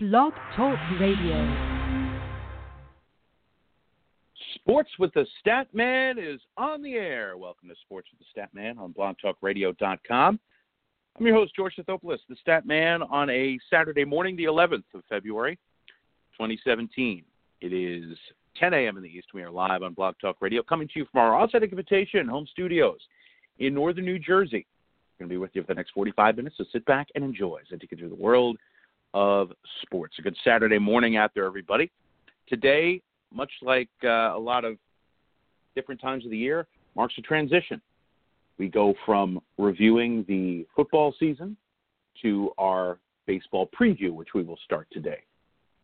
Blog Talk Radio. Sports with the Stat Man is on the air. Welcome to Sports with the Stat Man on blogtalkradio.com. I'm your host, George Sithopoulos, the Stat Man, on a Saturday morning, the 11th of February, 2017. It is 10 a.m. in the East. We are live on Blog Talk Radio, coming to you from our Authentic Invitation home studios in northern New Jersey. I'm going to be with you for the next 45 minutes, so sit back and enjoy as I take you through the world of sports. A good Saturday morning out there, everybody. Today, much like uh, a lot of different times of the year, marks a transition. We go from reviewing the football season to our baseball preview, which we will start today.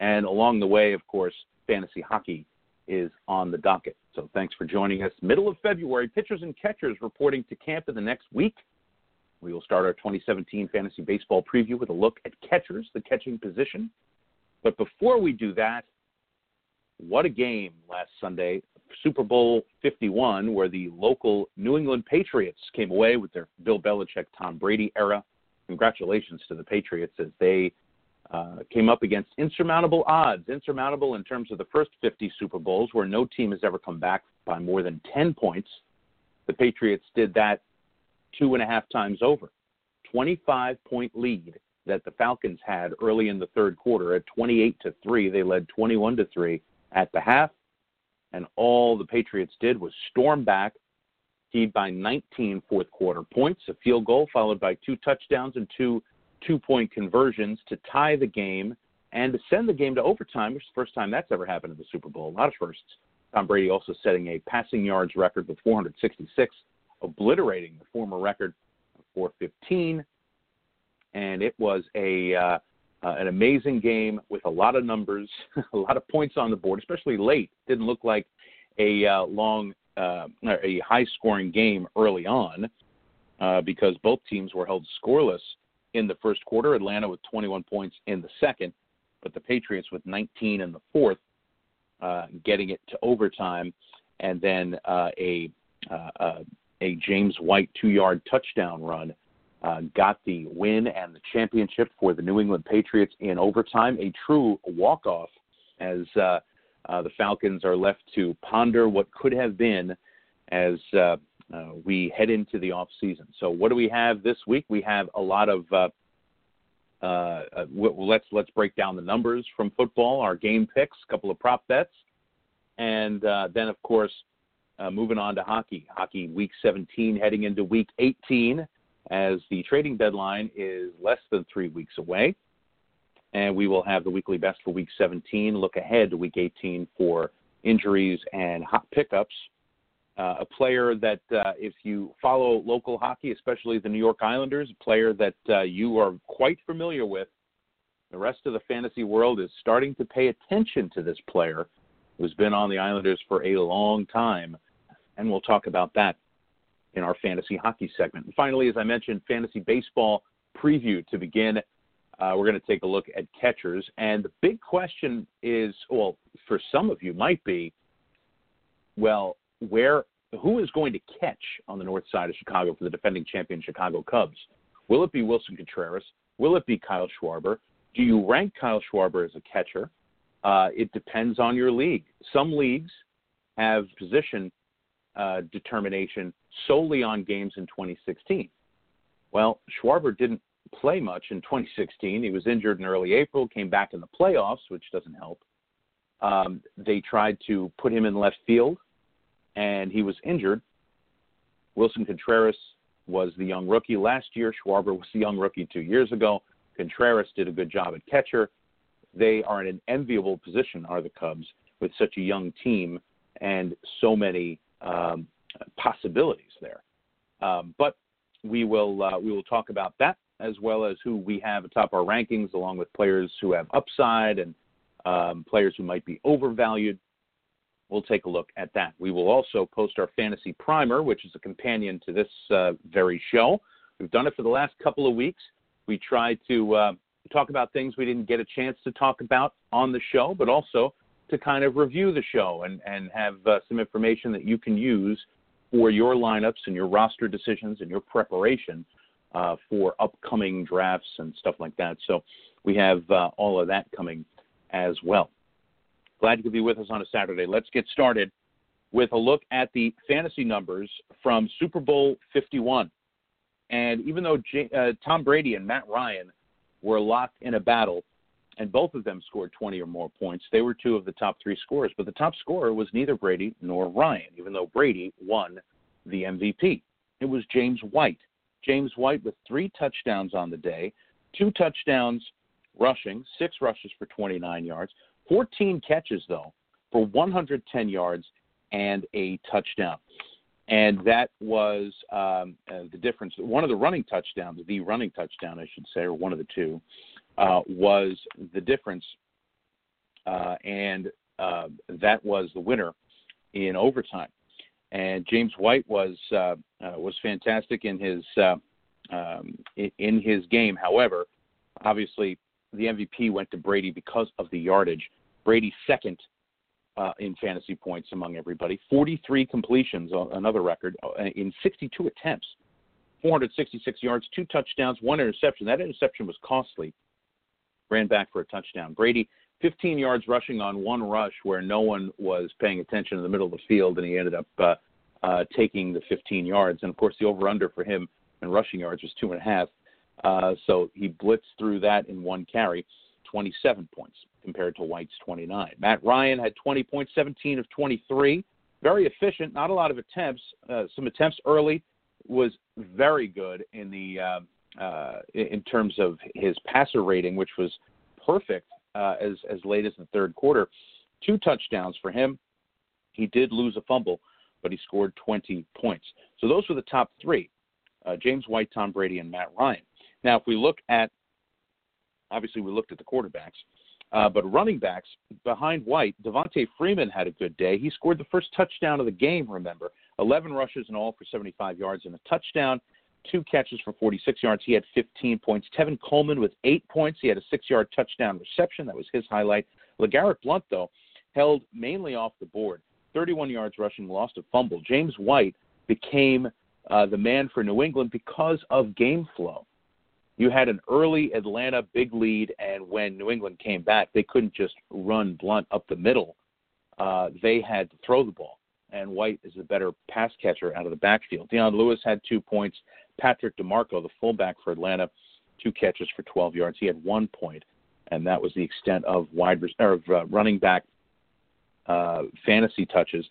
And along the way, of course, fantasy hockey is on the docket. So thanks for joining us. Middle of February, pitchers and catchers reporting to camp in the next week. We will start our 2017 fantasy baseball preview with a look at catchers, the catching position. But before we do that, what a game last Sunday, Super Bowl 51, where the local New England Patriots came away with their Bill Belichick, Tom Brady era. Congratulations to the Patriots as they uh, came up against insurmountable odds, insurmountable in terms of the first 50 Super Bowls, where no team has ever come back by more than 10 points. The Patriots did that two and a half times over. 25 point lead that the Falcons had early in the third quarter at 28 to 3. They led 21 to 3 at the half, and all the Patriots did was storm back, keyed by 19 fourth quarter points, a field goal followed by two touchdowns and two two point conversions to tie the game and to send the game to overtime, which is the first time that's ever happened in the Super Bowl. A lot of firsts. Tom Brady also setting a passing yards record with 466 obliterating the former record of 415. And it was a uh, uh, an amazing game with a lot of numbers, a lot of points on the board, especially late. Didn't look like a uh, long, uh, a high-scoring game early on uh, because both teams were held scoreless in the first quarter. Atlanta with 21 points in the second, but the Patriots with 19 in the fourth, uh, getting it to overtime, and then uh, a uh, a James White two yard touchdown run uh, got the win and the championship for the New England Patriots in overtime. A true walk off as uh, uh, the Falcons are left to ponder what could have been as uh, uh, we head into the off season. So, what do we have this week? We have a lot of. Uh, uh, uh let's let's break down the numbers from football, our game picks, a couple of prop bets, and uh, then of course uh, moving on to hockey. Hockey week 17 heading into week 18 as the trading deadline is less than three weeks away. And we will have the weekly best for week 17. Look ahead to week 18 for injuries and hot pickups. Uh, a player that, uh, if you follow local hockey, especially the New York Islanders, a player that uh, you are quite familiar with, the rest of the fantasy world is starting to pay attention to this player who's been on the Islanders for a long time and we'll talk about that in our fantasy hockey segment. And finally, as I mentioned, fantasy baseball preview to begin. Uh, we're going to take a look at catchers, and the big question is, well, for some of you, might be, well, where, who is going to catch on the north side of Chicago for the defending champion Chicago Cubs? Will it be Willson Contreras? Will it be Kyle Schwarber? Do you rank Kyle Schwarber as a catcher? Uh, it depends on your league. Some leagues have position uh, determination solely on games in 2016. Well, Schwarber didn't play much in 2016. He was injured in early April, came back in the playoffs, which doesn't help. Um, they tried to put him in left field, and he was injured. Willson Contreras was the young rookie last year. Schwarber was the young rookie two years ago. Contreras did a good job at catcher. They are in an enviable position, are the Cubs, with such a young team and so many um, possibilities there. Um, but we will uh, we will talk about that as well as who we have atop our rankings, along with players who have upside and um, players who might be overvalued. We'll take a look at that. We will also post our fantasy primer, which is a companion to this uh, very show. We've done it for the last couple of weeks. We try to uh, talk about things we didn't get a chance to talk about on the show, but also to kind of review the show and, and have uh, some information that you can use for your lineups and your roster decisions and your preparation uh, for upcoming drafts and stuff like that. So we have uh, all of that coming as well. Glad you could be with us on a Saturday. Let's get started with a look at the fantasy numbers from Super Bowl 51. And even though J- uh, Tom Brady and Matt Ryan were locked in a battle, and both of them scored 20 or more points, they were two of the top three scorers. But the top scorer was neither Brady nor Ryan, even though Brady won the MVP. It was James White. James White with three touchdowns on the day, two touchdowns rushing, six rushes for 29 yards, 14 catches, though, for 110 yards and a touchdown. And that was um, uh, the difference. One of the running touchdowns, the running touchdown, I should say, or one of the two, uh, was the difference. Uh, and uh, that was the winner in overtime. And James White was uh, uh, was fantastic in his um, in his game. However, obviously the MVP went to Brady because of the yardage. Brady second uh, in fantasy points among everybody. 43 completions, another record, in 62 attempts. 466 yards, two touchdowns, one interception. That interception was costly. Ran back for a touchdown. Brady, 15 yards rushing on one rush where no one was paying attention in the middle of the field, and he ended up uh, uh, taking the 15 yards. And of course, the over/under for him in rushing yards was two and a half. Uh, so he blitzed through that in one carry, 27 points compared to White's 29. Matt Ryan had 20 points, 17 of 23. Very efficient, not a lot of attempts. Uh, some attempts early was very good in the uh, in terms of his passer rating, which was perfect uh, as as late as the third quarter. Two touchdowns for him. He did lose a fumble, but he scored 20 points. So those were the top three: uh, James White, Tom Brady, and Matt Ryan. Now, if we look at, obviously, we looked at the quarterbacks, uh, but running backs behind White, Devonta Freeman had a good day. He scored the first touchdown of the game, remember. 11 rushes in all for 75 yards and a touchdown, two catches for 46 yards. He had 15 points. Tevin Coleman with eight points. He had a six yard touchdown reception. That was his highlight. LeGarrette Blunt, though, held mainly off the board. 31 yards rushing, lost a fumble. James White became uh, the man for New England because of game flow you had an early Atlanta big lead, and when New England came back, they couldn't just run Blunt up the middle. Uh, they had to throw the ball, and White is a better pass catcher out of the backfield. Dion Lewis had two points. Patrick DiMarco, the fullback for Atlanta, two catches for 12 yards. He had one point, and that was the extent of wide or of uh, running back uh, fantasy touches.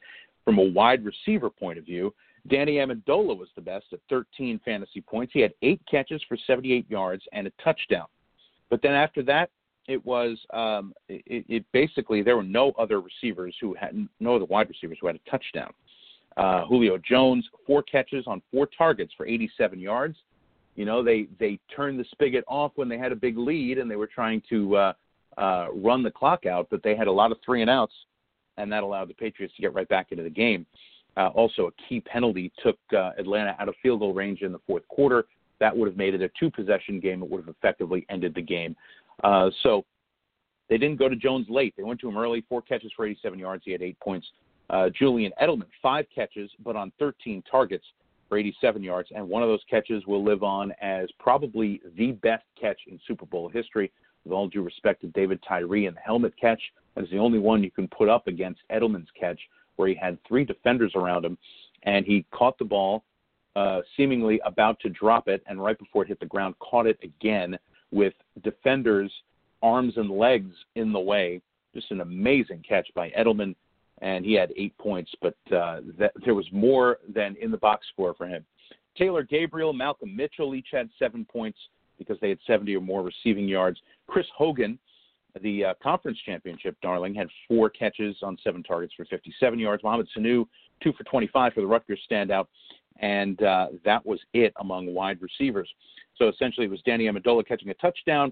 From a wide receiver point of view, Danny Amendola was the best at 13 fantasy points. He had eight catches for 78 yards and a touchdown. But then after that, it was um, it, it basically there were no other receivers who had no other wide receivers who had a touchdown. Uh, Julio Jones, four catches on four targets for 87 yards. You know, they they turned the spigot off when they had a big lead and they were trying to uh, uh, run the clock out, but they had a lot of three and outs, and that allowed the Patriots to get right back into the game. Uh, also, a key penalty took uh, Atlanta out of field goal range in the fourth quarter. That would have made it a two possession game. It would have effectively ended the game. Uh, so they didn't go to Jones late. They went to him early, four catches for 87 yards. He had eight points. Uh, Julian Edelman, five catches, but on 13 targets for 87 yards. And one of those catches will live on as probably the best catch in Super Bowl history. With all due respect to David Tyree and the helmet catch, that is the only one you can put up against Edelman's catch where he had three defenders around him, and he caught the ball, uh, seemingly about to drop it, and right before it hit the ground, caught it again with defenders' arms and legs in the way. Just an amazing catch by Edelman, and he had eight points, but uh, that, there was more than in the box score for him. Taylor Gabriel, Malcolm Mitchell each had seven points because they had 70 or more receiving yards. Chris Hogan the uh, conference championship, Darling had four catches on seven targets for 57 yards. Mohamed Sanu, two for 25 for the Rutgers standout, and uh, that was it among wide receivers. So essentially, it was Danny Amendola catching a touchdown.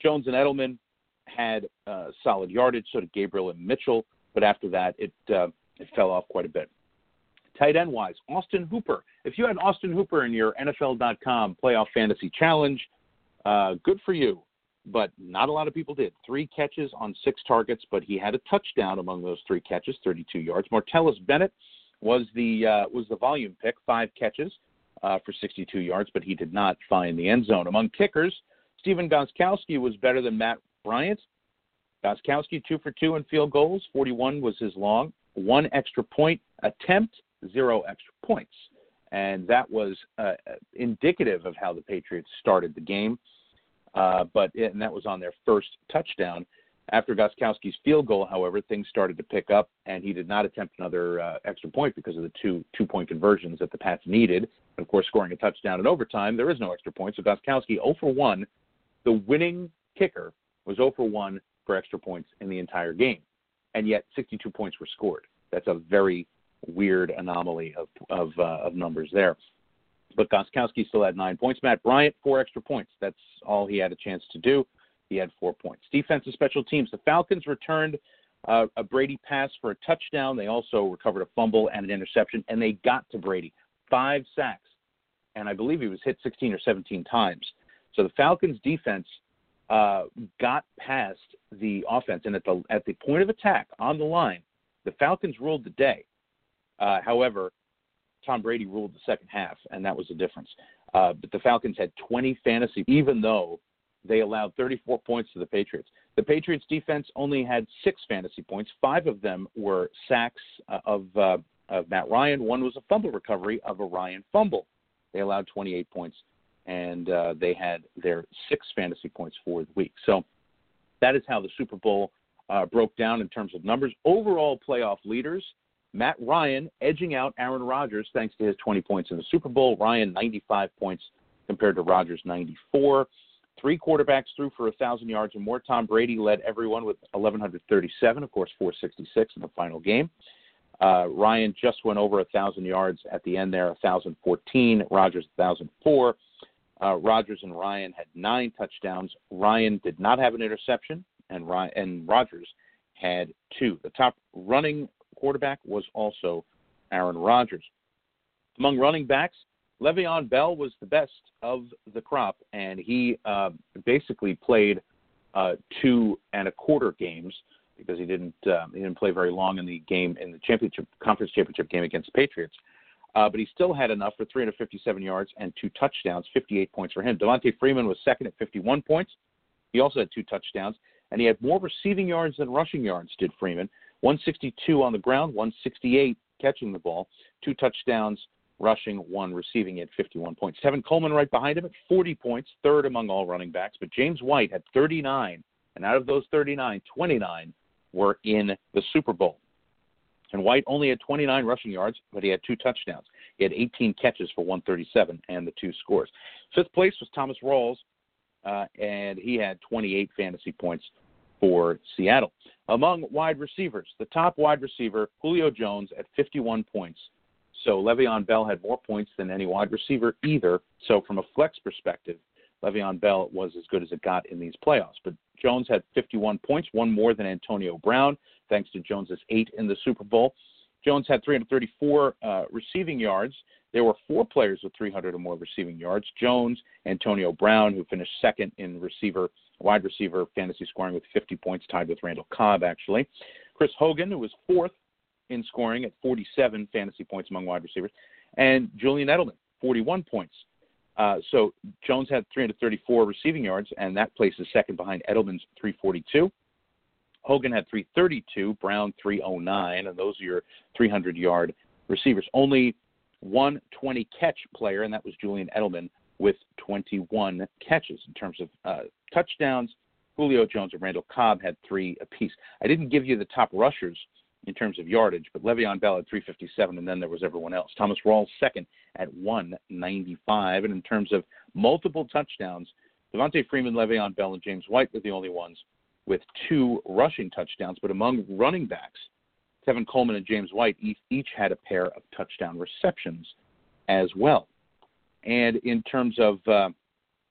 Jones and Edelman had uh, solid yardage, so did Gabriel and Mitchell, but after that, it uh, it fell off quite a bit. Tight end wise, Austin Hooper. If you had Austin Hooper in your NFL.com playoff fantasy challenge, uh, good for you but not a lot of people did. Three catches on six targets, but he had a touchdown among those three catches, 32 yards. Martellus Bennett was the uh, was the volume pick, five catches uh, for 62 yards, but he did not find the end zone. Among kickers, Stephen Gostkowski was better than Matt Bryant. Gostkowski, two for two in field goals. 41 was his long. One extra point attempt, zero extra points. And that was uh, indicative of how the Patriots started the game. Uh, but and that was on their first touchdown. After Gostkowski's field goal, however, things started to pick up, and he did not attempt another uh, extra point because of the two two point conversions that the Pats needed. Of course, scoring a touchdown in overtime, there is no extra point. So Gostkowski 0 for 1. The winning kicker was 0 for 1 for extra points in the entire game, and yet 62 points were scored. That's a very weird anomaly of of, uh, of numbers there. But Gostkowski still had nine points. Matt Bryant, four extra points. That's all he had a chance to do. He had four points. Defense and special teams. The Falcons returned uh, a Brady pass for a touchdown. They also recovered a fumble and an interception, and they got to Brady. Five sacks. And I believe he was hit 16 or 17 times. So the Falcons defense uh, got past the offense. And at the, at the point of attack on the line, the Falcons ruled the day. Uh, however, Tom Brady ruled the second half, and that was the difference. Uh, but the Falcons had 20 fantasy, even though they allowed 34 points to the Patriots. The Patriots defense only had six fantasy points. Five of them were sacks uh, of, uh, of Matt Ryan. One was a fumble recovery of a Ryan fumble. They allowed 28 points, and uh, they had their six fantasy points for the week. So that is how the Super Bowl uh, broke down in terms of numbers. Overall playoff leaders. Matt Ryan edging out Aaron Rodgers thanks to his 20 points in the Super Bowl. Ryan 95 points compared to Rodgers 94. Three quarterbacks threw for 1,000 yards or more. Tom Brady led everyone with 1,137, of course, 466 in the final game. Uh, Ryan just went over 1,000 yards at the end there, 1,014. Rodgers, 1,004. Uh, Rodgers and Ryan had nine touchdowns. Ryan did not have an interception, and Ryan, and Rodgers had two. The top running quarterback was also Aaron Rodgers. Among running backs, Le'Veon Bell was the best of the crop, and he uh, basically played uh, two and a quarter games because he didn't uh, he didn't play very long in the game in the championship conference championship game against the Patriots. Uh, but he still had enough for 357 yards and two touchdowns, 58 points for him. Devonta Freeman was second at 51 points. He also had two touchdowns, and he had more receiving yards than rushing yards. Did Freeman 162 on the ground, 168 catching the ball, two touchdowns, rushing, one receiving at 51 points. Tevin Coleman right behind him at 40 points, third among all running backs. But James White had 39, and out of those 39, 29 were in the Super Bowl. And White only had 29 rushing yards, but he had two touchdowns. He had 18 catches for 137 and the two scores. Fifth place was Thomas Rawls, uh, and he had 28 fantasy points for Seattle. Among wide receivers, the top wide receiver, Julio Jones, at 51 points, so Le'Veon Bell had more points than any wide receiver either. So from a flex perspective, Le'Veon Bell was as good as it got in these playoffs. But Jones had 51 points, one more than Antonio Brown, thanks to Jones's eight in the Super Bowl. Jones had 334 uh, receiving yards. There were four players with 300 or more receiving yards: Jones, Antonio Brown, who finished second in receiver, wide receiver fantasy scoring with 50 points, tied with Randall Cobb actually. Chris Hogan, who was fourth in scoring at 47 fantasy points among wide receivers, and Julian Edelman, 41 points. Uh, so Jones had 334 receiving yards, and that places second behind Edelman's 342. Hogan had 332, Brown 309, and those are your 300 yard receivers. Only one 20 catch player, and that was Julian Edelman with 21 catches in terms of uh, touchdowns. Julio Jones and Randall Cobb had three apiece. I didn't give you the top rushers in terms of yardage, but Le'Veon Bell at 357, and then there was everyone else. Thomas Rawls second at 195, and in terms of multiple touchdowns, Devonta Freeman, Le'Veon Bell, and James White were the only ones with two rushing touchdowns. But among running backs, Tevin Coleman and James White each had a pair of touchdown receptions as well. And in terms of uh,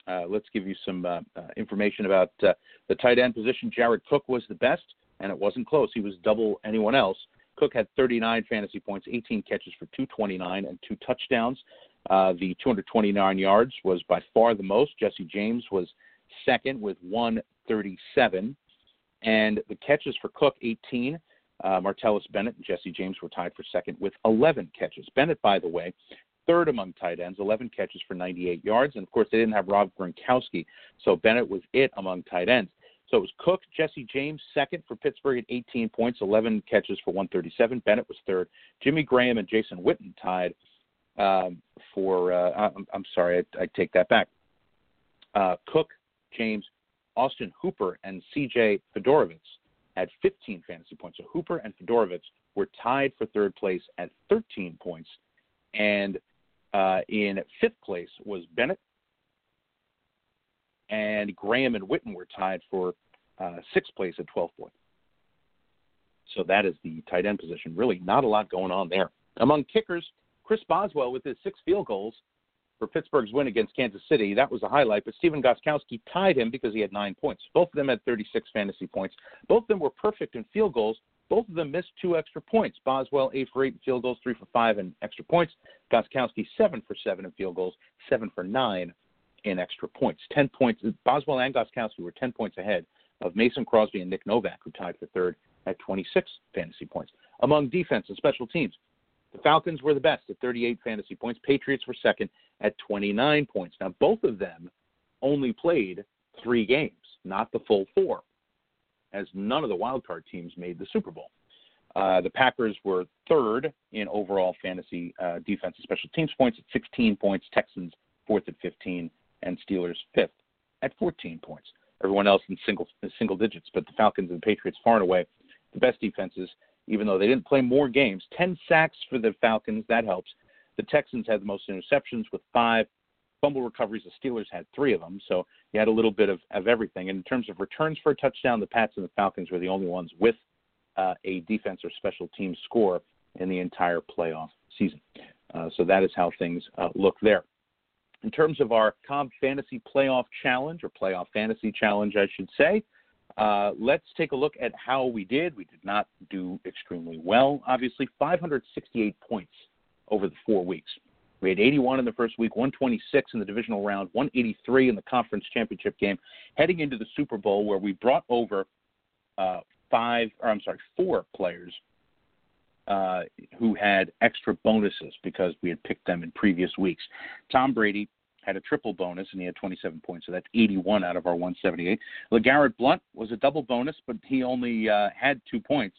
uh, let's give you some uh, uh information about uh, the tight end position. Jared Cook was the best and it wasn't close. He was double anyone else. Cook had 39 fantasy points, 18 catches for 229 and two touchdowns. Uh, the 229 yards was by far the most. Jesse James was second with 137. And the catches for Cook, 18. Uh, Martellus Bennett and Jesse James were tied for second with 11 catches. Bennett, by the way, third among tight ends, 11 catches for 98 yards. And of course, they didn't have Rob Gronkowski, so Bennett was it among tight ends. So it was Cook, Jesse James second for Pittsburgh at 18 points, 11 catches for 137. Bennett was third. Jimmy Graham and Jason Witten tied um, for. Uh, I'm, I'm, sorry, I, I, take that back. Uh, Cook, James, Austin Hooper, and C.J. Fiedorowicz had 15 fantasy points. So Hooper and Fiedorowicz were tied for third place at 13 points, and uh, in fifth place was Bennett and Graham and Witten were tied for uh, sixth place at 12 points. So that is the tight end position. Really, not a lot going on there. Among kickers, Chris Boswell with his six field goals for Pittsburgh's win against Kansas City. That was a highlight, but Stephen Gostkowski tied him because he had nine points. Both of them had 36 fantasy points. Both of them were perfect in field goals. Both of them missed two extra points. Boswell, eight for eight in field goals, three for five in extra points. Gostkowski, seven for seven in field goals, seven for nine in extra points. 10 points. Boswell and Gostkowski were 10 points ahead of Mason Crosby and Nick Novak, who tied for third at 26 fantasy points. Among defense and special teams, the Falcons were the best at 38 fantasy points. Patriots were second at 29 points. Now, both of them only played three games, not the full four, as none of the wildcard teams made the Super Bowl. Uh, the Packers were third in overall fantasy uh, defense and special teams points at 16 points. Texans fourth at 15 and Steelers fifth at 14 points. Everyone else in single single digits, but the Falcons and the Patriots far and away the best defenses. Even though they didn't play more games, 10 sacks for the Falcons that helps. The Texans had the most interceptions with five fumble recoveries. The Steelers had three of them, so you had a little bit of, of everything. And in terms of returns for a touchdown, the Pats and the Falcons were the only ones with uh, a defense or special team score in the entire playoff season. Uh, so that is how things uh, look there. In terms of our Cobb Fantasy Playoff Challenge, or Playoff Fantasy Challenge, I should say, uh, let's take a look at how we did. We did not do extremely well, obviously. 568 points over the four weeks. We had 81 in the first week, 126 in the divisional round, 183 in the conference championship game, heading into the Super Bowl, where we brought over uh, five, or I'm sorry, four players uh, who had extra bonuses because we had picked them in previous weeks. Tom Brady had a triple bonus and he had 27 points, so that's 81 out of our 178. LeGarrette Blunt was a double bonus, but he only uh, had two points.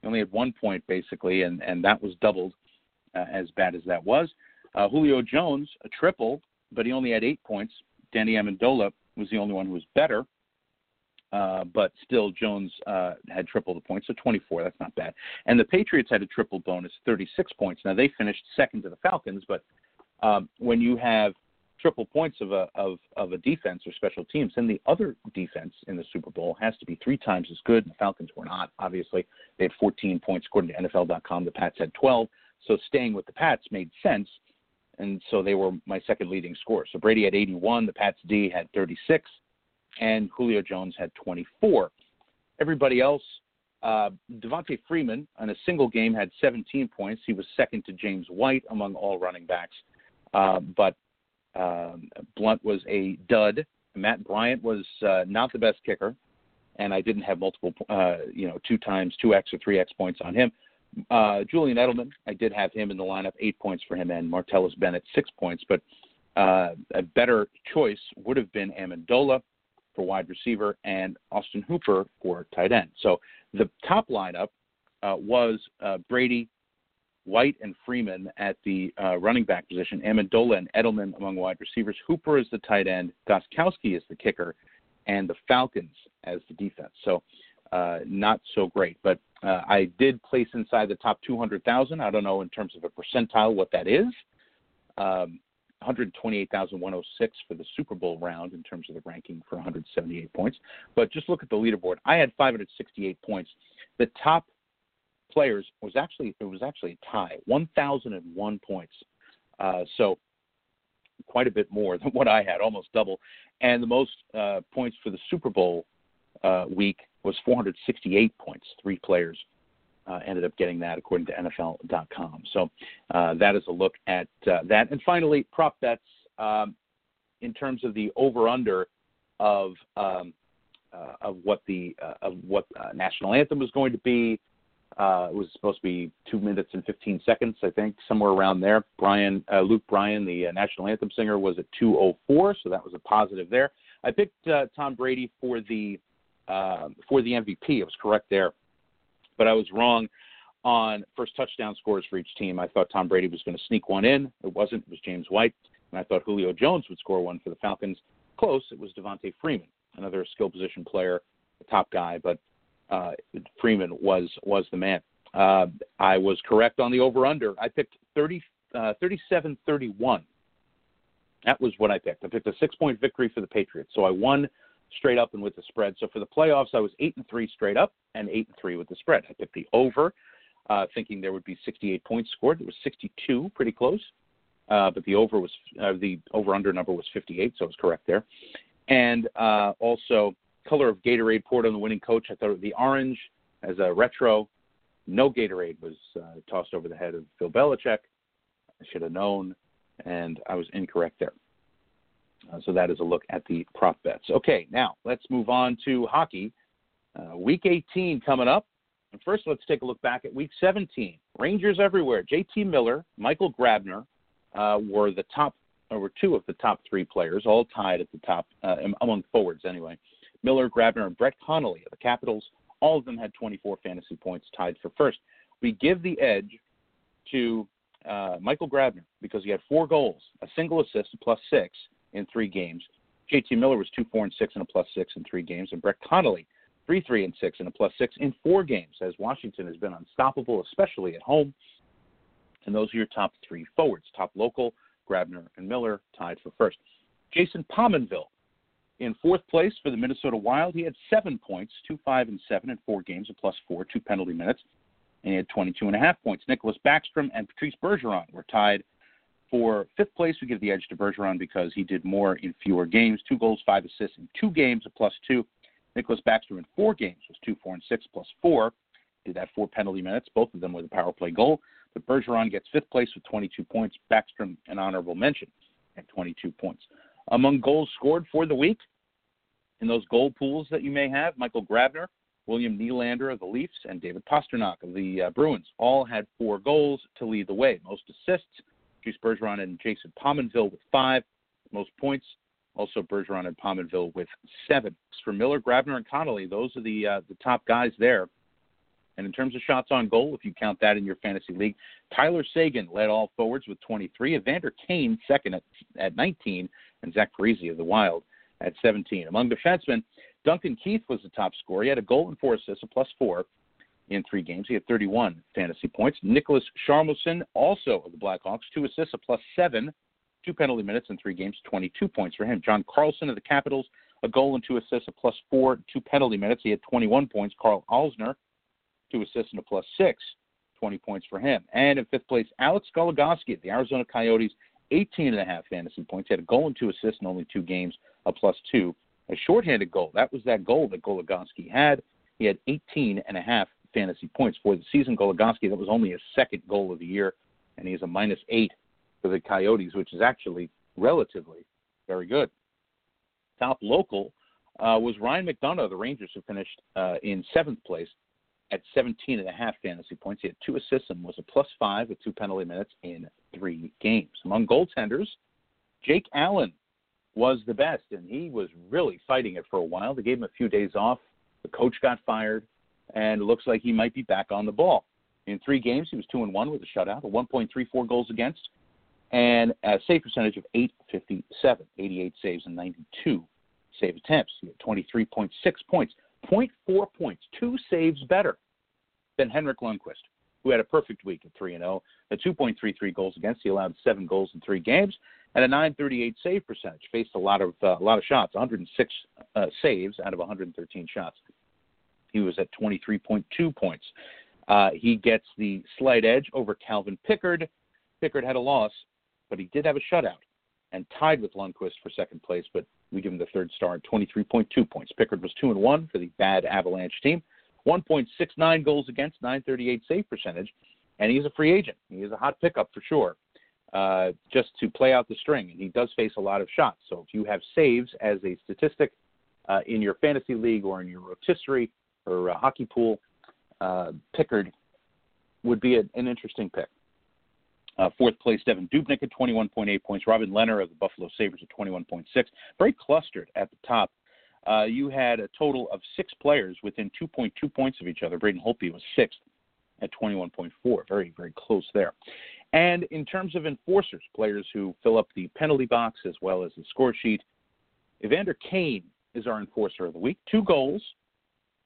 He only had one point basically, and and that was doubled, uh, as bad as that was. Uh, Julio Jones a triple, but he only had eight points. Danny Amendola was the only one who was better. Uh, but still, Jones uh, had triple the points, so 24. That's not bad. And the Patriots had a triple bonus, 36 points. Now they finished second to the Falcons, but um, when you have triple points of a of, of a defense or special teams, then the other defense in the Super Bowl has to be three times as good. The Falcons were not. Obviously, they had 14 points according to NFL.com. The Pats had 12. So staying with the Pats made sense, and so they were my second leading scorer. So Brady had 81. The Pats D had 36 and Julio Jones had 24. Everybody else, uh, Devonta Freeman on a single game had 17 points. He was second to James White among all running backs. Uh, but um, Blunt was a dud. Matt Bryant was uh, not the best kicker, and I didn't have multiple, uh, you know, two times, two X or three X points on him. Uh, Julian Edelman, I did have him in the lineup, eight points for him, and Martellus Bennett, six points. But uh, a better choice would have been Amendola for wide receiver and Austin Hooper for tight end. So the top lineup uh, was uh, Brady, White, and Freeman at the uh, running back position, Amendola and Edelman among wide receivers, Hooper is the tight end, Gostkowski is the kicker, and the Falcons as the defense. So uh, not so great, but uh, I did place inside the top 200,000. I don't know in terms of a percentile what that is. Um, 128,106 for the Super Bowl round in terms of the ranking for 178 points. But just look at the leaderboard. I had 568 points. The top players was actually it was actually a tie, 1,001 points. Uh, so quite a bit more than what I had, almost double. And the most uh, points for the Super Bowl uh, week was 468 points. Three players uh, ended up getting that according to NFL.com. So uh, that is a look at uh, that. And finally, prop bets um, in terms of the over/under of um, uh, of what the of what national anthem was going to be, Uh, it was supposed to be two minutes and 15 seconds, I think, somewhere around there. Brian, uh, Luke Bryan, the uh, national anthem singer, was at 2:04, so that was a positive there. I picked uh, Tom Brady for the uh, for the MVP. I was correct there, but I was wrong on first touchdown scores for each team. I thought Tom Brady was going to sneak one in. It wasn't. It was James White, and I thought Julio Jones would score one for the Falcons. Close. It was Devonta Freeman, another skill position player, a top guy, but uh, Freeman was was the man. Uh, I was correct on the over under. I picked 30, uh, 37 31. That was what I picked. I picked a six point victory for the Patriots. So I won straight up and with the spread. So for the playoffs, I was eight and three straight up and eight and three with the spread. I picked the over, uh, thinking there would be 68 points scored. It was 62, pretty close. Uh, but the over was uh, the over under number was 58, so I was correct there. And uh, also color of Gatorade poured on the winning coach. I thought the orange as a retro. No Gatorade was uh, tossed over the head of Phil Belichick. I should have known, and I was incorrect there. Uh, so that is a look at the prop bets. Okay, now let's move on to hockey. Uh, week 18 coming up. And first, let's take a look back at Week 17. Rangers everywhere. J.T. Miller, Michael Grabner uh, were the top, or were two of the top three players, all tied at the top uh, among forwards anyway. Miller, Grabner, and Brett Connolly of the Capitals. All of them had 24 fantasy points, tied for first. We give the edge to uh, Michael Grabner because he had four goals, a single assist, a plus six in three games. JT Miller was two, four, and six, and a plus six in three games, and Brett Connolly three, three, and six, and a plus six in four games. As Washington has been unstoppable, especially at home. And those are your top three forwards. Top local, Grabner and Miller tied for first. Jason Pominville in fourth place for the Minnesota Wild. He had seven points, two, five, and seven in four games, a plus four, two penalty minutes, and he had 22 and a half points. Nicholas Backstrom and Patrice Bergeron were tied for fifth place. We give the edge to Bergeron because he did more in fewer games, two goals, five assists in two games, a plus two. Nicholas Backstrom in four games was two, four, and six, plus four. Did that four penalty minutes, both of them with a power play goal. But Bergeron gets fifth place with 22 points. Backstrom an honorable mention at 22 points. Among goals scored for the week, in those goal pools that you may have. Michael Grabner, William Nylander of the Leafs, and David Pastrnak of the uh, Bruins all had four goals to lead the way. Most assists, Juice Bergeron and Jason Pominville with five. Most points, also Bergeron and Pominville with seven. For Miller, Grabner, and Connolly, those are the uh, the top guys there. And in terms of shots on goal, if you count that in your fantasy league, Tyler Seguin led all forwards with 23, Evander Kane second at, at 19, and Zach Parise of the Wild at 17. Among defensemen, Duncan Keith was the top scorer. He had a goal and four assists, a plus four in three games. He had 31 fantasy points. Nicholas Hjalmarsson, also of the Blackhawks, two assists, a plus seven, two penalty minutes in three games, 22 points for him. John Carlson of the Capitals, a goal and two assists, a plus four, two penalty minutes. He had 21 points. Carl Alzner, two assists and a plus six, 20 points for him. And in fifth place, Alex Goligoski of the Arizona Coyotes, 18 and a half fantasy points. He had a goal and two assists in only two games, a plus two. A shorthanded goal. That was that goal that Goligoski had. He had 18 and a half fantasy points for the season. Goligoski, that was only his second goal of the year, and he has a minus eight for the Coyotes, which is actually relatively very good. Top local uh, was Ryan McDonagh, the Rangers, who finished uh, in seventh place at 17 and a half fantasy points. He had two assists and was a plus five with two penalty minutes in three games. Among goaltenders, Jake Allen was the best, and he was really fighting it for a while. They gave him a few days off. The coach got fired, and it looks like he might be back on the ball. In three games, he was two and one with a shutout, a 1.34 goals against, and a save percentage of 857, 88 saves and 92 save attempts. He had 23.6 points, 0.4 points, two saves better than Henrik Lundqvist, who had a perfect week at 3 0, a 2.33 goals against. He allowed seven goals in three games and a 938 save percentage. Faced a lot of uh, a lot of shots, 106 uh, saves out of 113 shots. He was at 23.2 points. Uh, he gets the slight edge over Calvin Pickard. Pickard had a loss, but he did have a shutout and tied with Lundqvist for second place. But we give him the third star at 23.2 points. Pickard was two and one for the bad Avalanche team. 1.69 goals against, 938 save percentage, and he's a free agent. He is a hot pickup for sure uh, just to play out the string. And he does face a lot of shots. So if you have saves as a statistic uh, in your fantasy league or in your rotisserie or uh, hockey pool, uh, Pickard would be a, an interesting pick. Uh, fourth place, Devan Dubnyk at 21.8 points. Robin Lehner of the Buffalo Sabres at 21.6. Very clustered at the top. Uh, you had a total of six players within 2.2 points of each other. Braden Holtby was sixth at 21.4. Very, very close there. And in terms of enforcers, players who fill up the penalty box as well as the score sheet, Evander Kane is our enforcer of the week. Two goals,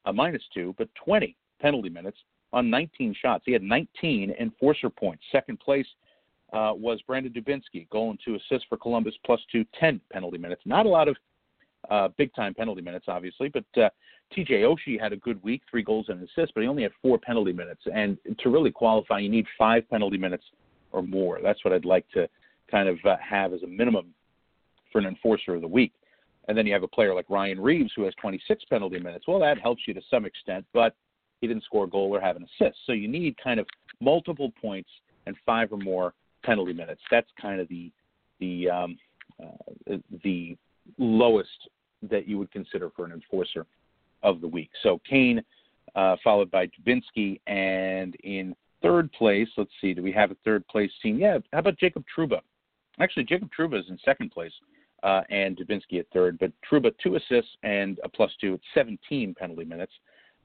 a minus two, but 20 penalty minutes on 19 shots. He had 19 enforcer points. Second place uh, was Brandon Dubinsky, goal and two assists for Columbus, plus two, 10 penalty minutes. Not a lot of uh, big time penalty minutes, obviously, but uh, TJ Oshie had a good week, three goals and an assist, but he only had four penalty minutes. And to really qualify, you need five penalty minutes or more. That's what I'd like to kind of uh, have as a minimum for an enforcer of the week. And then you have a player like Ryan Reaves who has 26 penalty minutes. Well, that helps you to some extent, but he didn't score a goal or have an assist. So you need kind of multiple points and five or more penalty minutes. That's kind of the the um, uh, the lowest that you would consider for an enforcer of the week. So Kane, uh, followed by Dubinsky, and in third place, let's see, do we have a third place team? Yeah, how about Jacob Trouba? Actually, Jacob Trouba is in second place, uh, and Dubinsky at third. But Trouba two assists and a plus two at 17 penalty minutes.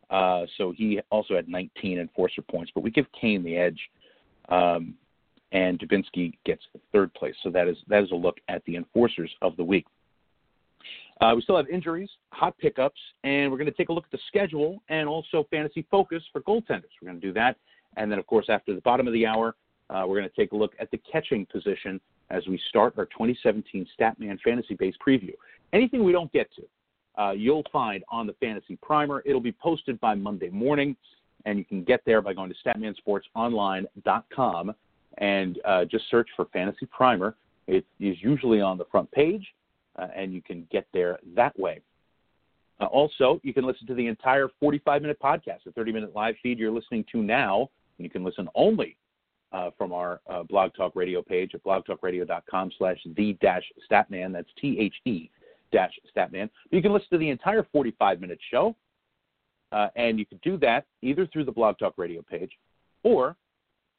Uh, so he also had 19 enforcer points. But we give Kane the edge, um, and Dubinsky gets third place. So that is that is a look at the enforcers of the week. Uh, we still have injuries, hot pickups, and we're going to take a look at the schedule and also fantasy focus for goaltenders. We're going to do that. And then, of course, after the bottom of the hour, uh, we're going to take a look at the catching position as we start our 2017 Statman Fantasy Base preview. Anything we don't get to, uh, you'll find on the Fantasy Primer. It'll be posted by Monday morning, and you can get there by going to statmansportsonline.com and uh, just search for Fantasy Primer. It is usually on the front page uh, and you can get there that way. Uh, also, you can listen to the entire 45 minute podcast, the 30 minute live feed you're listening to now. And you can listen only uh, from our uh, Blog Talk Radio page at blogtalkradio.com slash the dash statman. That's T H E dash statman. You can listen to the entire 45 minute show. Uh, and you can do that either through the Blog Talk Radio page or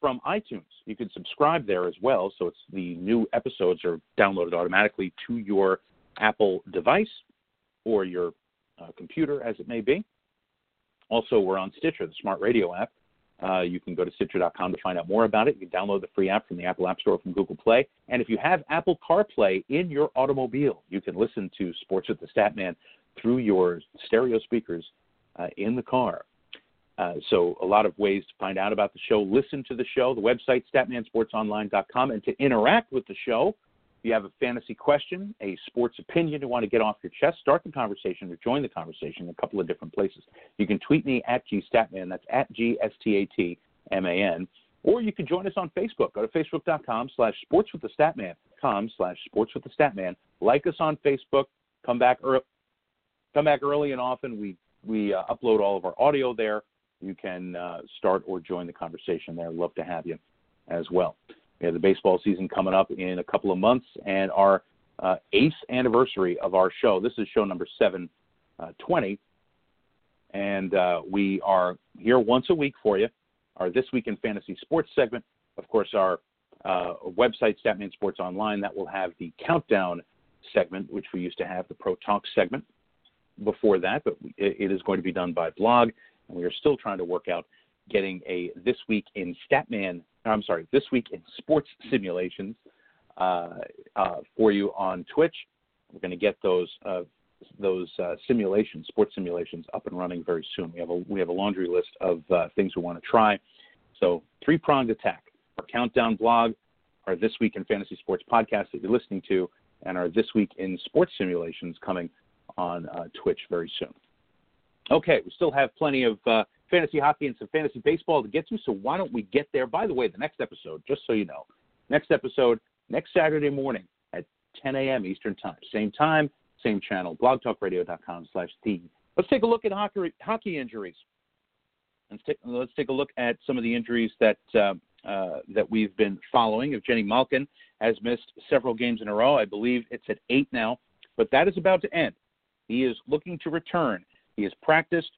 from iTunes. You can subscribe there as well, so it's the new episodes are downloaded automatically to your Apple device or your uh, computer, as it may be. Also, we're on Stitcher, the smart radio app. Uh, you can go to Stitcher.com to find out more about it. You can download the free app from the Apple App Store from Google Play. And if you have Apple CarPlay in your automobile, you can listen to Sports with the Statman through your stereo speakers uh, in the car. Uh, so a lot of ways to find out about the show. Listen to the show, the website, statmansportsonline.com. And to interact with the show, if you have a fantasy question, a sports opinion you want to get off your chest, start the conversation or join the conversation in a couple of different places. You can tweet me at gstatman, that's at G-S-T-A-T-M-A-N, or you can join us on Facebook. Go to facebook.com slash sports com slash sports with the statman. Like us on Facebook. Come back, early, come back early and often. We, we uh, upload all of our audio there you can uh, start or join the conversation there. Love to have you as well. We have the baseball season coming up in a couple of months, and our uh, eighth anniversary of our show. This is show number 720, uh, and uh, we are here once a week for you. Our This Week in Fantasy Sports segment, of course, our uh, website, Statman Sports Online, that will have the countdown segment, which we used to have, the Pro Talk segment before that, but it is going to be done by blog and we are still trying to work out getting a this week in Statman. I'm sorry, this week in sports simulations uh, uh, for you on Twitch. We're going to get those uh, those uh, simulations, sports simulations, up and running very soon. We have a we have a laundry list of uh, things we want to try. So three pronged attack: our countdown blog, our this week in fantasy sports podcast that you're listening to, and our this week in sports simulations coming on uh, Twitch very soon. Okay, we still have plenty of uh, fantasy hockey and some fantasy baseball to get to, so why don't we get there? By the way, the next episode, just so you know, next episode, next Saturday morning at 10 a.m. Eastern Time. Same time, same channel, blogtalkradio.com slash the. Let's take a look at hockey, hockey injuries. Let's take, let's take a look at some of the injuries that, uh, uh, that we've been following. Evgeni Malkin has missed several games in a row, I believe it's at eight now, but that is about to end. He is looking to return he has practiced,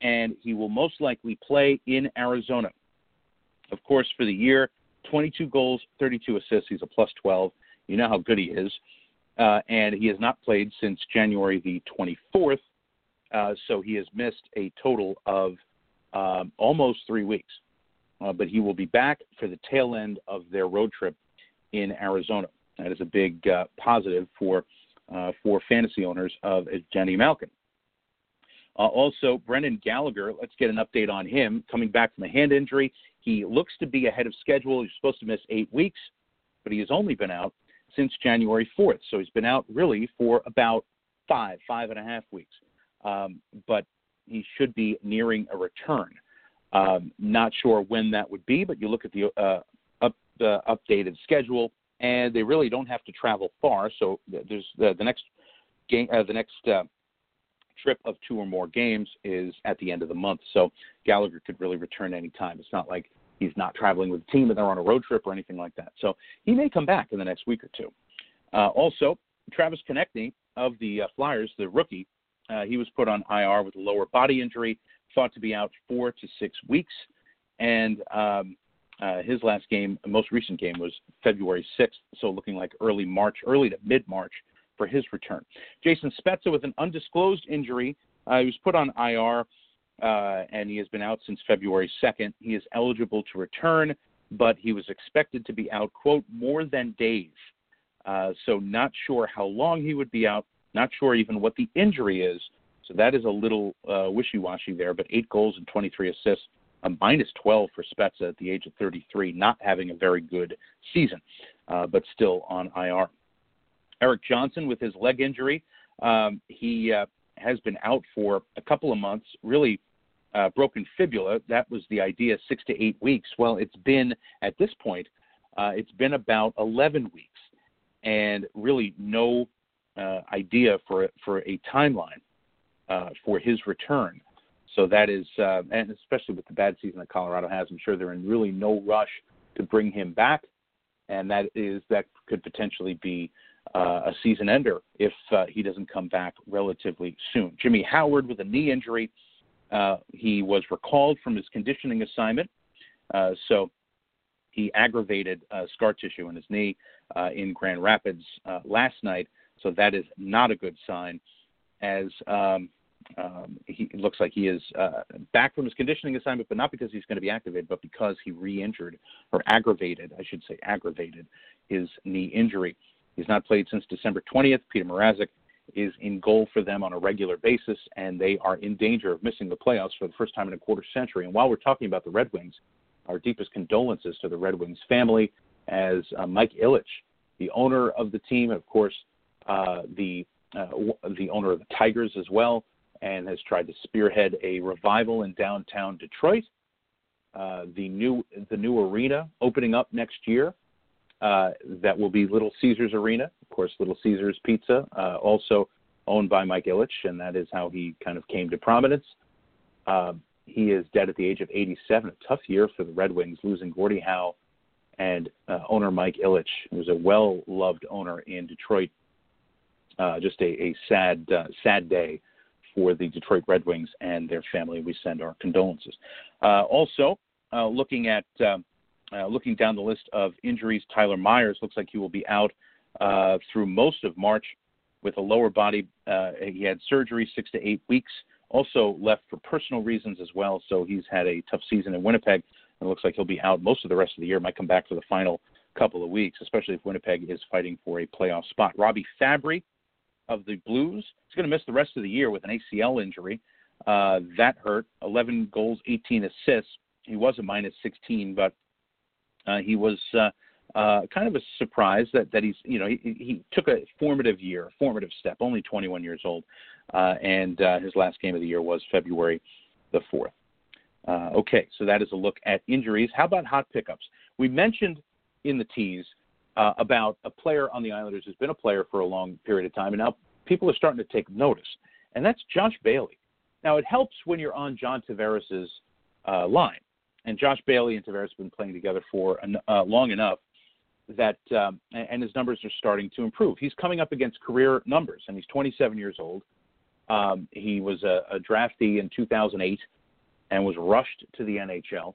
and he will most likely play in Arizona. of course, for the year, 22 goals, 32 assists. He's a plus 12. You know how good he is. Uh, and he has not played since January the 24th. Uh, so he has missed a total of um, almost three weeks. Uh, but he will be back for the tail end of their road trip in Arizona. That is a big uh, positive for uh, for fantasy owners of Evgeni Malkin. Uh, also, Brendan Gallagher, let's get an update on him. Coming back from a hand injury, he looks to be ahead of schedule. He's supposed to miss eight weeks, but he has only been out since January 4th. So he's been out really for about five, five and a half weeks. Um, but he should be nearing a return. Um, not sure when that would be, but you look at the uh, up, uh, updated schedule, and they really don't have to travel far. So there's the, the next game, uh, the next uh, trip of two or more games is at the end of the month. So Gallagher could really return any time. It's not like he's not traveling with the team and they're on a road trip or anything like that. So he may come back in the next week or two. Uh, also, Travis Konecny of the uh, Flyers, the rookie, uh, he was put on IR with a lower body injury, thought to be out four to six weeks. And um, uh, his last game, most recent game, was February 6th, so looking like early March, early to mid March for his return. Jason Spezza with an undisclosed injury. Uh, he was put on IR, uh, and he has been out since February 2nd. He is eligible to return, but he was expected to be out, quote, more than days. Uh, so, not sure how long he would be out, not sure even what the injury is. So, that is a little uh, wishy washy there, but eight goals and 23 assists. A minus 12 for Spezza at the age of 33, not having a very good season, uh, but still on IR. Erik Johnson with his leg injury. Um, he uh, has been out for a couple of months, really uh, broken fibula. That was the idea, six to eight weeks. Well, it's been, at this point, uh, it's been about 11 weeks, and really no uh, idea for, for a timeline uh, for his return. So that is, uh, and especially with the bad season that Colorado has, I'm sure they're in really no rush to bring him back, and that is that could potentially be a season ender if uh, he doesn't come back relatively soon. Jimmy Howard with a knee injury. Uh, he was recalled from his conditioning assignment, uh, so he aggravated uh, scar tissue in his knee uh, in Grand Rapids last night. So that is not a good sign, as um, um, he looks like he is back from his conditioning assignment, but not because he's going to be activated, but because he re-injured or aggravated, I should say, aggravated his knee injury. He's not played since December 20th. Petr Mrazek is in goal for them on a regular basis, and they are in danger of missing the playoffs for the first time in a quarter century. And while we're talking about the Red Wings, our deepest condolences to the Red Wings family, as uh, Mike Ilitch, the owner of the team, and of course uh, the uh, the owner of the Tigers as well, and has tried to spearhead a revival in downtown Detroit. Uh, the new the new arena opening up next year uh, that will be Little Caesars Arena, of course, Little Caesars Pizza, uh, also owned by Mike Ilitch, and that is how he kind of came to prominence. Uh, he is dead at the age of 87. A tough year for the Red Wings, losing Gordie Howe and uh, owner Mike Ilitch, who was a well-loved owner in Detroit. Uh, just a, a sad, sad day for the Detroit Red Wings and their family. We send our condolences. also, looking at um, uh, looking down the list of injuries, Tyler Myers looks like he will be out uh, through most of March with a lower body. Uh, he had surgery six to eight weeks. Also left for personal reasons as well. So he's had a tough season in Winnipeg. It looks like he'll be out most of the rest of the year. Might come back for the final couple of weeks, especially if Winnipeg is fighting for a playoff spot. Robbie Fabbri of the Blues is going to miss the rest of the year with an ACL injury. Uh, that hurt. 11 goals, 18 assists. He was a minus 16, but uh, he was uh, uh, kind of a surprise that, that he's, you know, he, he took a formative year, formative step, only 21 years old, uh, and uh, his last game of the year was February the 4th. Uh, okay, so that is a look at injuries. How about hot pickups? We mentioned in the tease uh, about a player on the Islanders who's been a player for a long period of time, and now people are starting to take notice, and that's Josh Bailey. Now, it helps when you're on John Tavares' uh, line and Josh Bailey and Tavares have been playing together for uh, long enough that um, and his numbers are starting to improve. He's coming up against career numbers, and he's 27 years old. Um, he was a, a draftee in 2008 and was rushed to the NHL.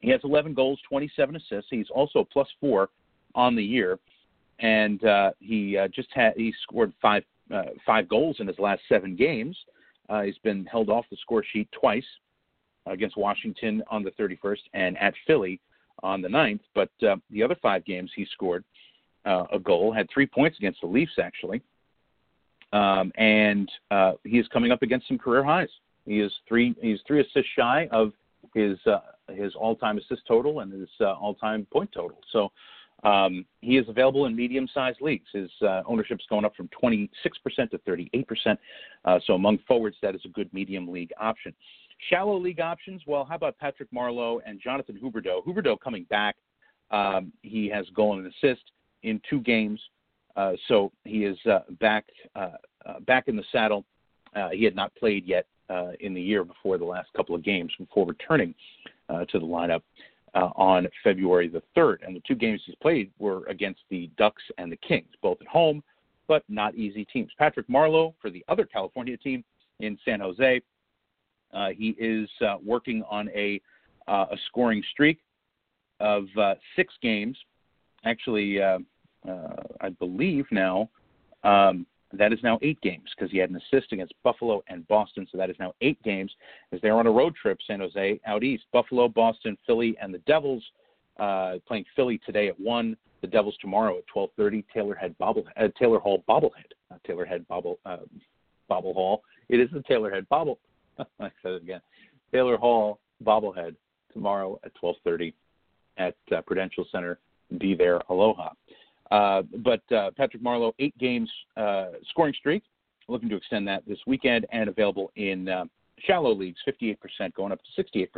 He has 11 goals, 27 assists. He's also plus four on the year, and uh, he uh, just had he scored five uh, five goals in his last seven games. Uh, he's been held off the score sheet twice against Washington on the 31st and at Philly on the 9th. But uh, the other five games he scored uh, a goal, had three points against the Leafs actually, um, and uh, he is coming up against some career highs. He is three he's three assists shy of his uh, his all-time assist total and his uh, all-time point total. So um, he is available in medium-sized leagues. His uh, ownership is going up from 26% to 38%. Uh, so among forwards, that is a good medium league option. Shallow league options. Well, how about Patrick Marleau and Jonathan Huberdeau? Huberdeau coming back. Um, he has goal and assist in two games, uh, so he is uh, back uh, uh, back in the saddle. he had not played yet in the year before the last couple of games before returning to the lineup uh, on February the 3rd. And the two games he's played were against the Ducks and the Kings, both at home, but not easy teams. Patrick Marleau for the other California team in San Jose. Uh, he is uh, working on a, uh, a scoring streak of uh, six games. Actually, uh, I believe now um, that is now eight games because he had an assist against Buffalo and Boston. So that is now eight games as they're on a road trip, San Jose out east. Buffalo, Boston, Philly, and the Devils uh, playing Philly today at one. The Devils tomorrow at 12:30. Taylor Head Bobble uh, Taylor Hall Bobblehead. Not Taylor Head Bobble uh, Bobble Hall. It is the Taylor Head Bobble. I said it again. Taylor Hall Bobblehead tomorrow at 12:30 at uh, Prudential Center. Be there. Aloha. Uh, but uh, Patrick Marleau, eight games uh, scoring streak, looking to extend that this weekend, and available in uh, shallow leagues, 58%, going up to 68%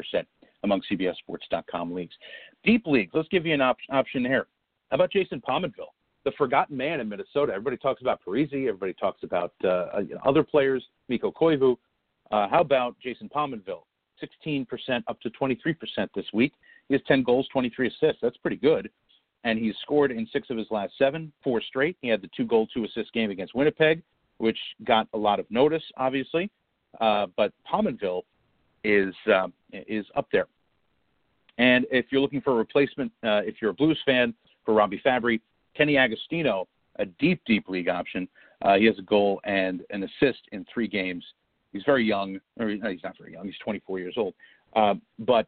among CBSSports.com leagues. Deep leagues, let's give you an op- option here. How about Jason Pominville, the forgotten man in Minnesota? Everybody talks about Parise, everybody talks about uh, other players, Mikko Koivu. How about Jason Pominville? 16% up to 23% this week. He has 10 goals, 23 assists. That's pretty good and he's scored in six of his last seven, four straight. He had the two goal, two assist game against Winnipeg, which got a lot of notice, obviously. Uh, but Pominville is uh, is up there. And if you're looking for a replacement, uh, if you're a Blues fan for Robbie Fabbri, Kenny Agostino, a deep, deep league option. Uh, he has a goal and an assist in three games. He's very young, or no, he's not very young. He's 24 years old, uh, but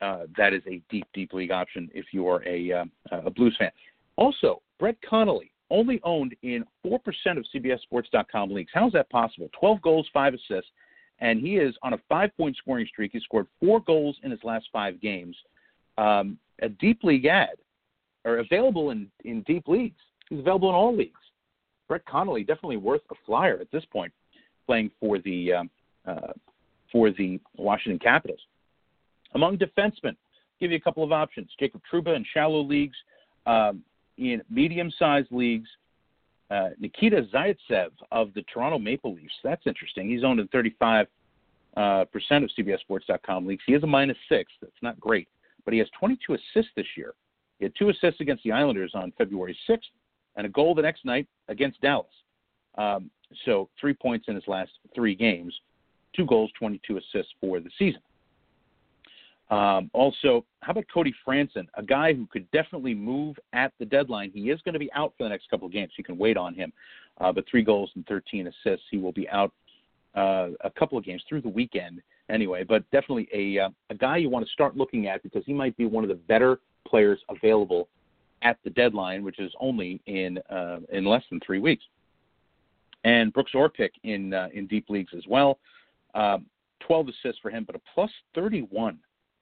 uh, that is a deep, deep league option if you are a, uh, a Blues fan. Also, Brett Connolly, only owned in 4% of CBSSports.com leagues. How is that possible? 12 goals, 5 assists, and he is on a five point scoring streak. He scored four goals in his last five games. Um, a deep league ad, or available in, in deep leagues. He's available in all leagues. Brett Connolly, definitely worth a flyer at this point, playing for the, um, uh, for the Washington Capitals. Among defensemen, give you a couple of options. Jacob Trouba in shallow leagues, um, in medium-sized leagues. Uh, Nikita Zaitsev of the Toronto Maple Leafs. That's interesting. He's owned in 35 uh, percent of CBSSports.com leagues. He has a minus six. That's not great, but he has 22 assists this year. He had two assists against the Islanders on February 6th, and a goal the next night against Dallas. Um, so three points in his last three games, two goals, 22 assists for the season. Um, also, how about Cody Franson, a guy who could definitely move at the deadline? He is going to be out for the next couple of games. You can wait on him. Uh, but three goals and 13 assists. He will be out uh, a couple of games through the weekend anyway. But definitely a uh, a guy you want to start looking at because he might be one of the better players available at the deadline, which is only in uh, in less than three weeks. And Brooks Orpik in uh, in deep leagues as well. Um, 12 assists for him, but a plus 31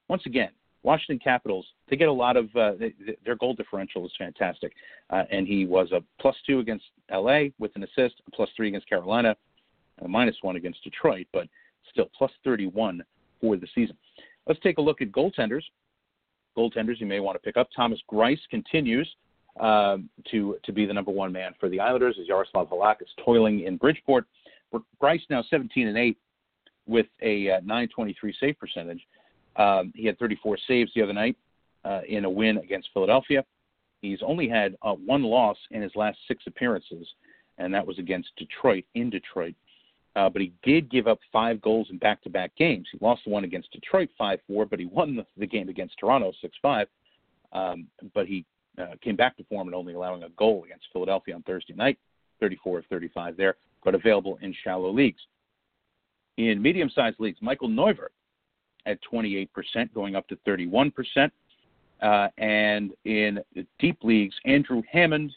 once again, Washington Capitals, they get a lot of uh, they, their goal differential is fantastic, uh, and he was a plus two against LA with an assist, a plus three against Carolina, a minus one against Detroit, but still plus 31 for the season. Let's take a look at goaltenders. Goaltenders you may want to pick up. Thomas Greiss continues um, to to be the number one man for the Islanders as Jaroslav Halak is toiling in Bridgeport. Greiss now 17 and 8 with a uh, 923 save percentage. Um, he had 34 saves the other night uh, in a win against Philadelphia. He's only had uh, one loss in his last six appearances, and that was against Detroit in Detroit. uh, but he did give up five goals in back-to-back games. He lost the one against Detroit 5-4, but he won the, game against Toronto 6-5. Um, but he uh, came back to form and only allowing a goal against Philadelphia on Thursday night, 34 of 35 there, but available in shallow leagues. In medium-sized leagues, Michael Neuvirth at 28%, going up to 31%. Uh, and in deep leagues, Andrew Hammond,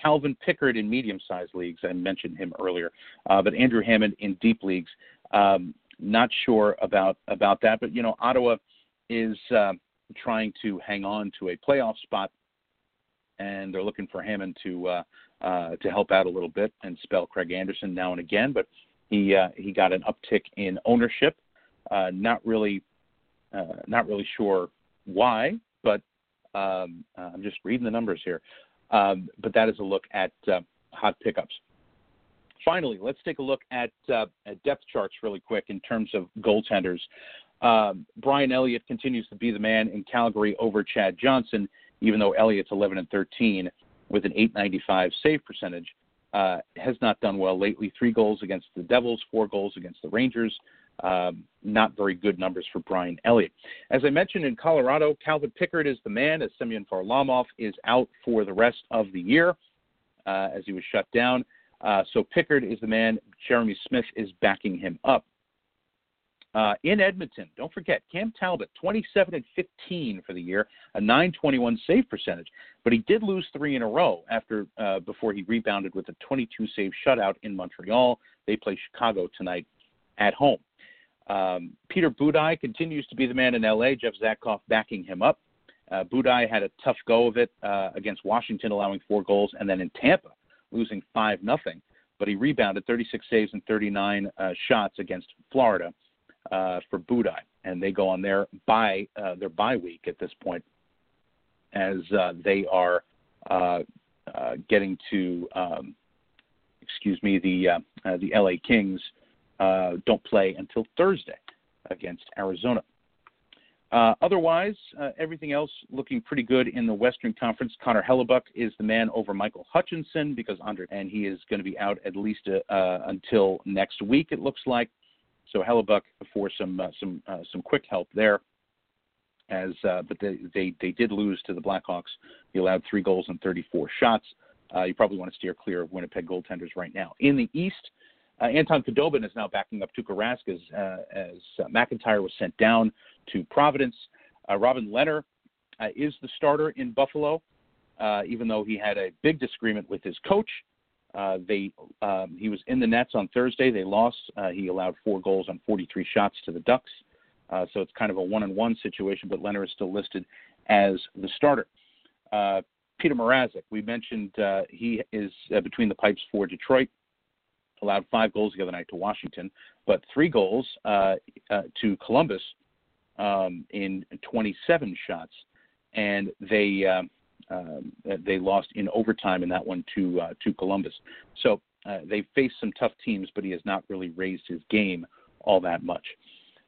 Calvin Pickard in medium-sized leagues. I mentioned him earlier, uh, but Andrew Hammond in deep leagues. Um, not sure about about that, but you know, Ottawa is uh, trying to hang on to a playoff spot, and they're looking for Hammond to uh, uh, to help out a little bit and spell Craig Anderson now and again. But he uh, he got an uptick in ownership. Uh, not really, uh, not really sure why, but um, uh, I'm just reading the numbers here. Um, but that is a look at uh, hot pickups. Finally, let's take a look at, uh, at, depth charts really quick in terms of goaltenders. Um, Brian Elliott continues to be the man in Calgary over Chad Johnson, even though Elliott's 11 and 13 with an 895 save percentage. Uh, has not done well lately. Three goals against the Devils, four goals against the Rangers. Um, not very good numbers for Brian Elliott. As I mentioned in Colorado, Calvin Pickard is the man as Semyon Varlamov is out for the rest of the year uh, as he was shut down. Uh, so Pickard is the man. Jeremy Smith is backing him up. Uh, in Edmonton, don't forget Cam Talbot, 27 and 15 for the year, a 921 save percentage, but he did lose three in a row after uh, before he rebounded with a 22 save shutout in Montreal. They play Chicago tonight at home. Um, Peter Budaj continues to be the man in LA. Jeff Zatkoff backing him up. Uh, Budaj had a tough go of it uh, against Washington, allowing four goals, and then in Tampa, losing five nothing. But he rebounded 36 saves and 39 uh, shots against Florida uh, for Budaj, and they go on their bye uh, their bye week at this point, as uh, they are uh, uh, getting to um, excuse me the uh, the LA Kings uh, don't play until Thursday against Arizona. Uh, otherwise, everything else looking pretty good in the Western Conference. Connor Hellebuyck is the man over Michael Hutchinson because under and he is going to be out at least uh, until next week. It looks like. So Hellebuyck for some uh, some uh, some quick help there. As uh, but they, they they did lose to the Blackhawks. He allowed three goals and 34 shots. you probably want to steer clear of Winnipeg goaltenders right now. In the East, uh, Anton Khudobin is now backing up Tuukka Rask as, uh, as uh, McIntyre was sent down to Providence. Robin Lehner uh, is the starter in Buffalo, even though he had a big disagreement with his coach. They um, he was in the nets on Thursday. They lost. he allowed four goals on 43 shots to the Ducks. so it's kind of a one-on-one situation, but Lehner is still listed as the starter. Petr Mrazek, we mentioned he is between the pipes for Detroit allowed five goals the other night to Washington, but three goals uh, uh, to Columbus um, in 27 shots, and they um, uh, they lost in overtime in that one to uh, to Columbus. So uh, they faced some tough teams, but he has not really raised his game all that much.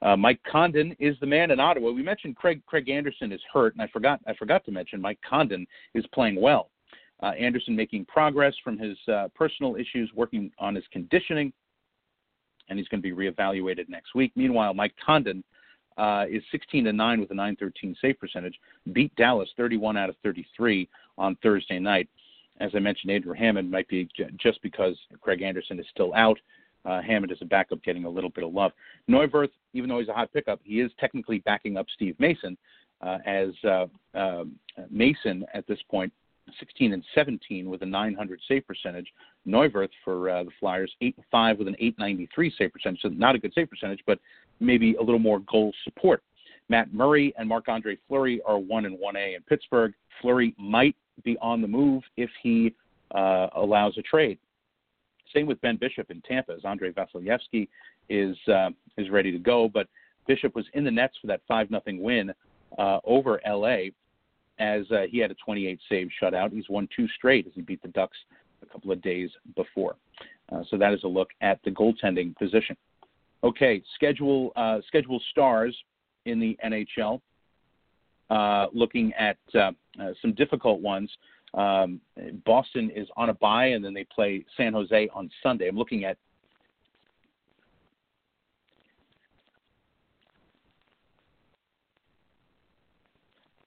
Uh, Mike Condon is the man in Ottawa. We mentioned Craig Craig Anderson is hurt, and I forgot I forgot to mention Mike Condon is playing well. Uh, Anderson making progress from his uh, personal issues, working on his conditioning, and he's going to be reevaluated next week. Meanwhile, Mike Condon uh, is 16 to 9 with a 913 save percentage, beat Dallas 31 out of 33 on Thursday night. As I mentioned, Andrew Hammond might be j- just because Craig Anderson is still out. Uh, Hammond is a backup getting a little bit of love. Neuvirth, even though he's a hot pickup, he is technically backing up Steve Mason, uh, as uh, um, Mason at this point 16 and 17 with a 900 save percentage. Neuvirth for uh, the Flyers, 8 and 5 with an 893 save percentage. So not a good save percentage, but maybe a little more goal support. Matt Murray and Marc Andre Fleury are 1 and 1A in Pittsburgh. Fleury might be on the move if he uh, allows a trade. Same with Ben Bishop in Tampa, as Andrei Vasilevskiy is uh, is ready to go. But Bishop was in the nets for that five nothing win uh, over LA as uh, he had a 28 save shutout. He's won two straight as he beat the Ducks a couple of days before. Uh, so that is a look at the goaltending position. Okay, schedule uh, schedule stars in the NHL. Uh, looking at uh, uh, some difficult ones. Um, Boston is on a bye, and then they play San Jose on Sunday. I'm looking at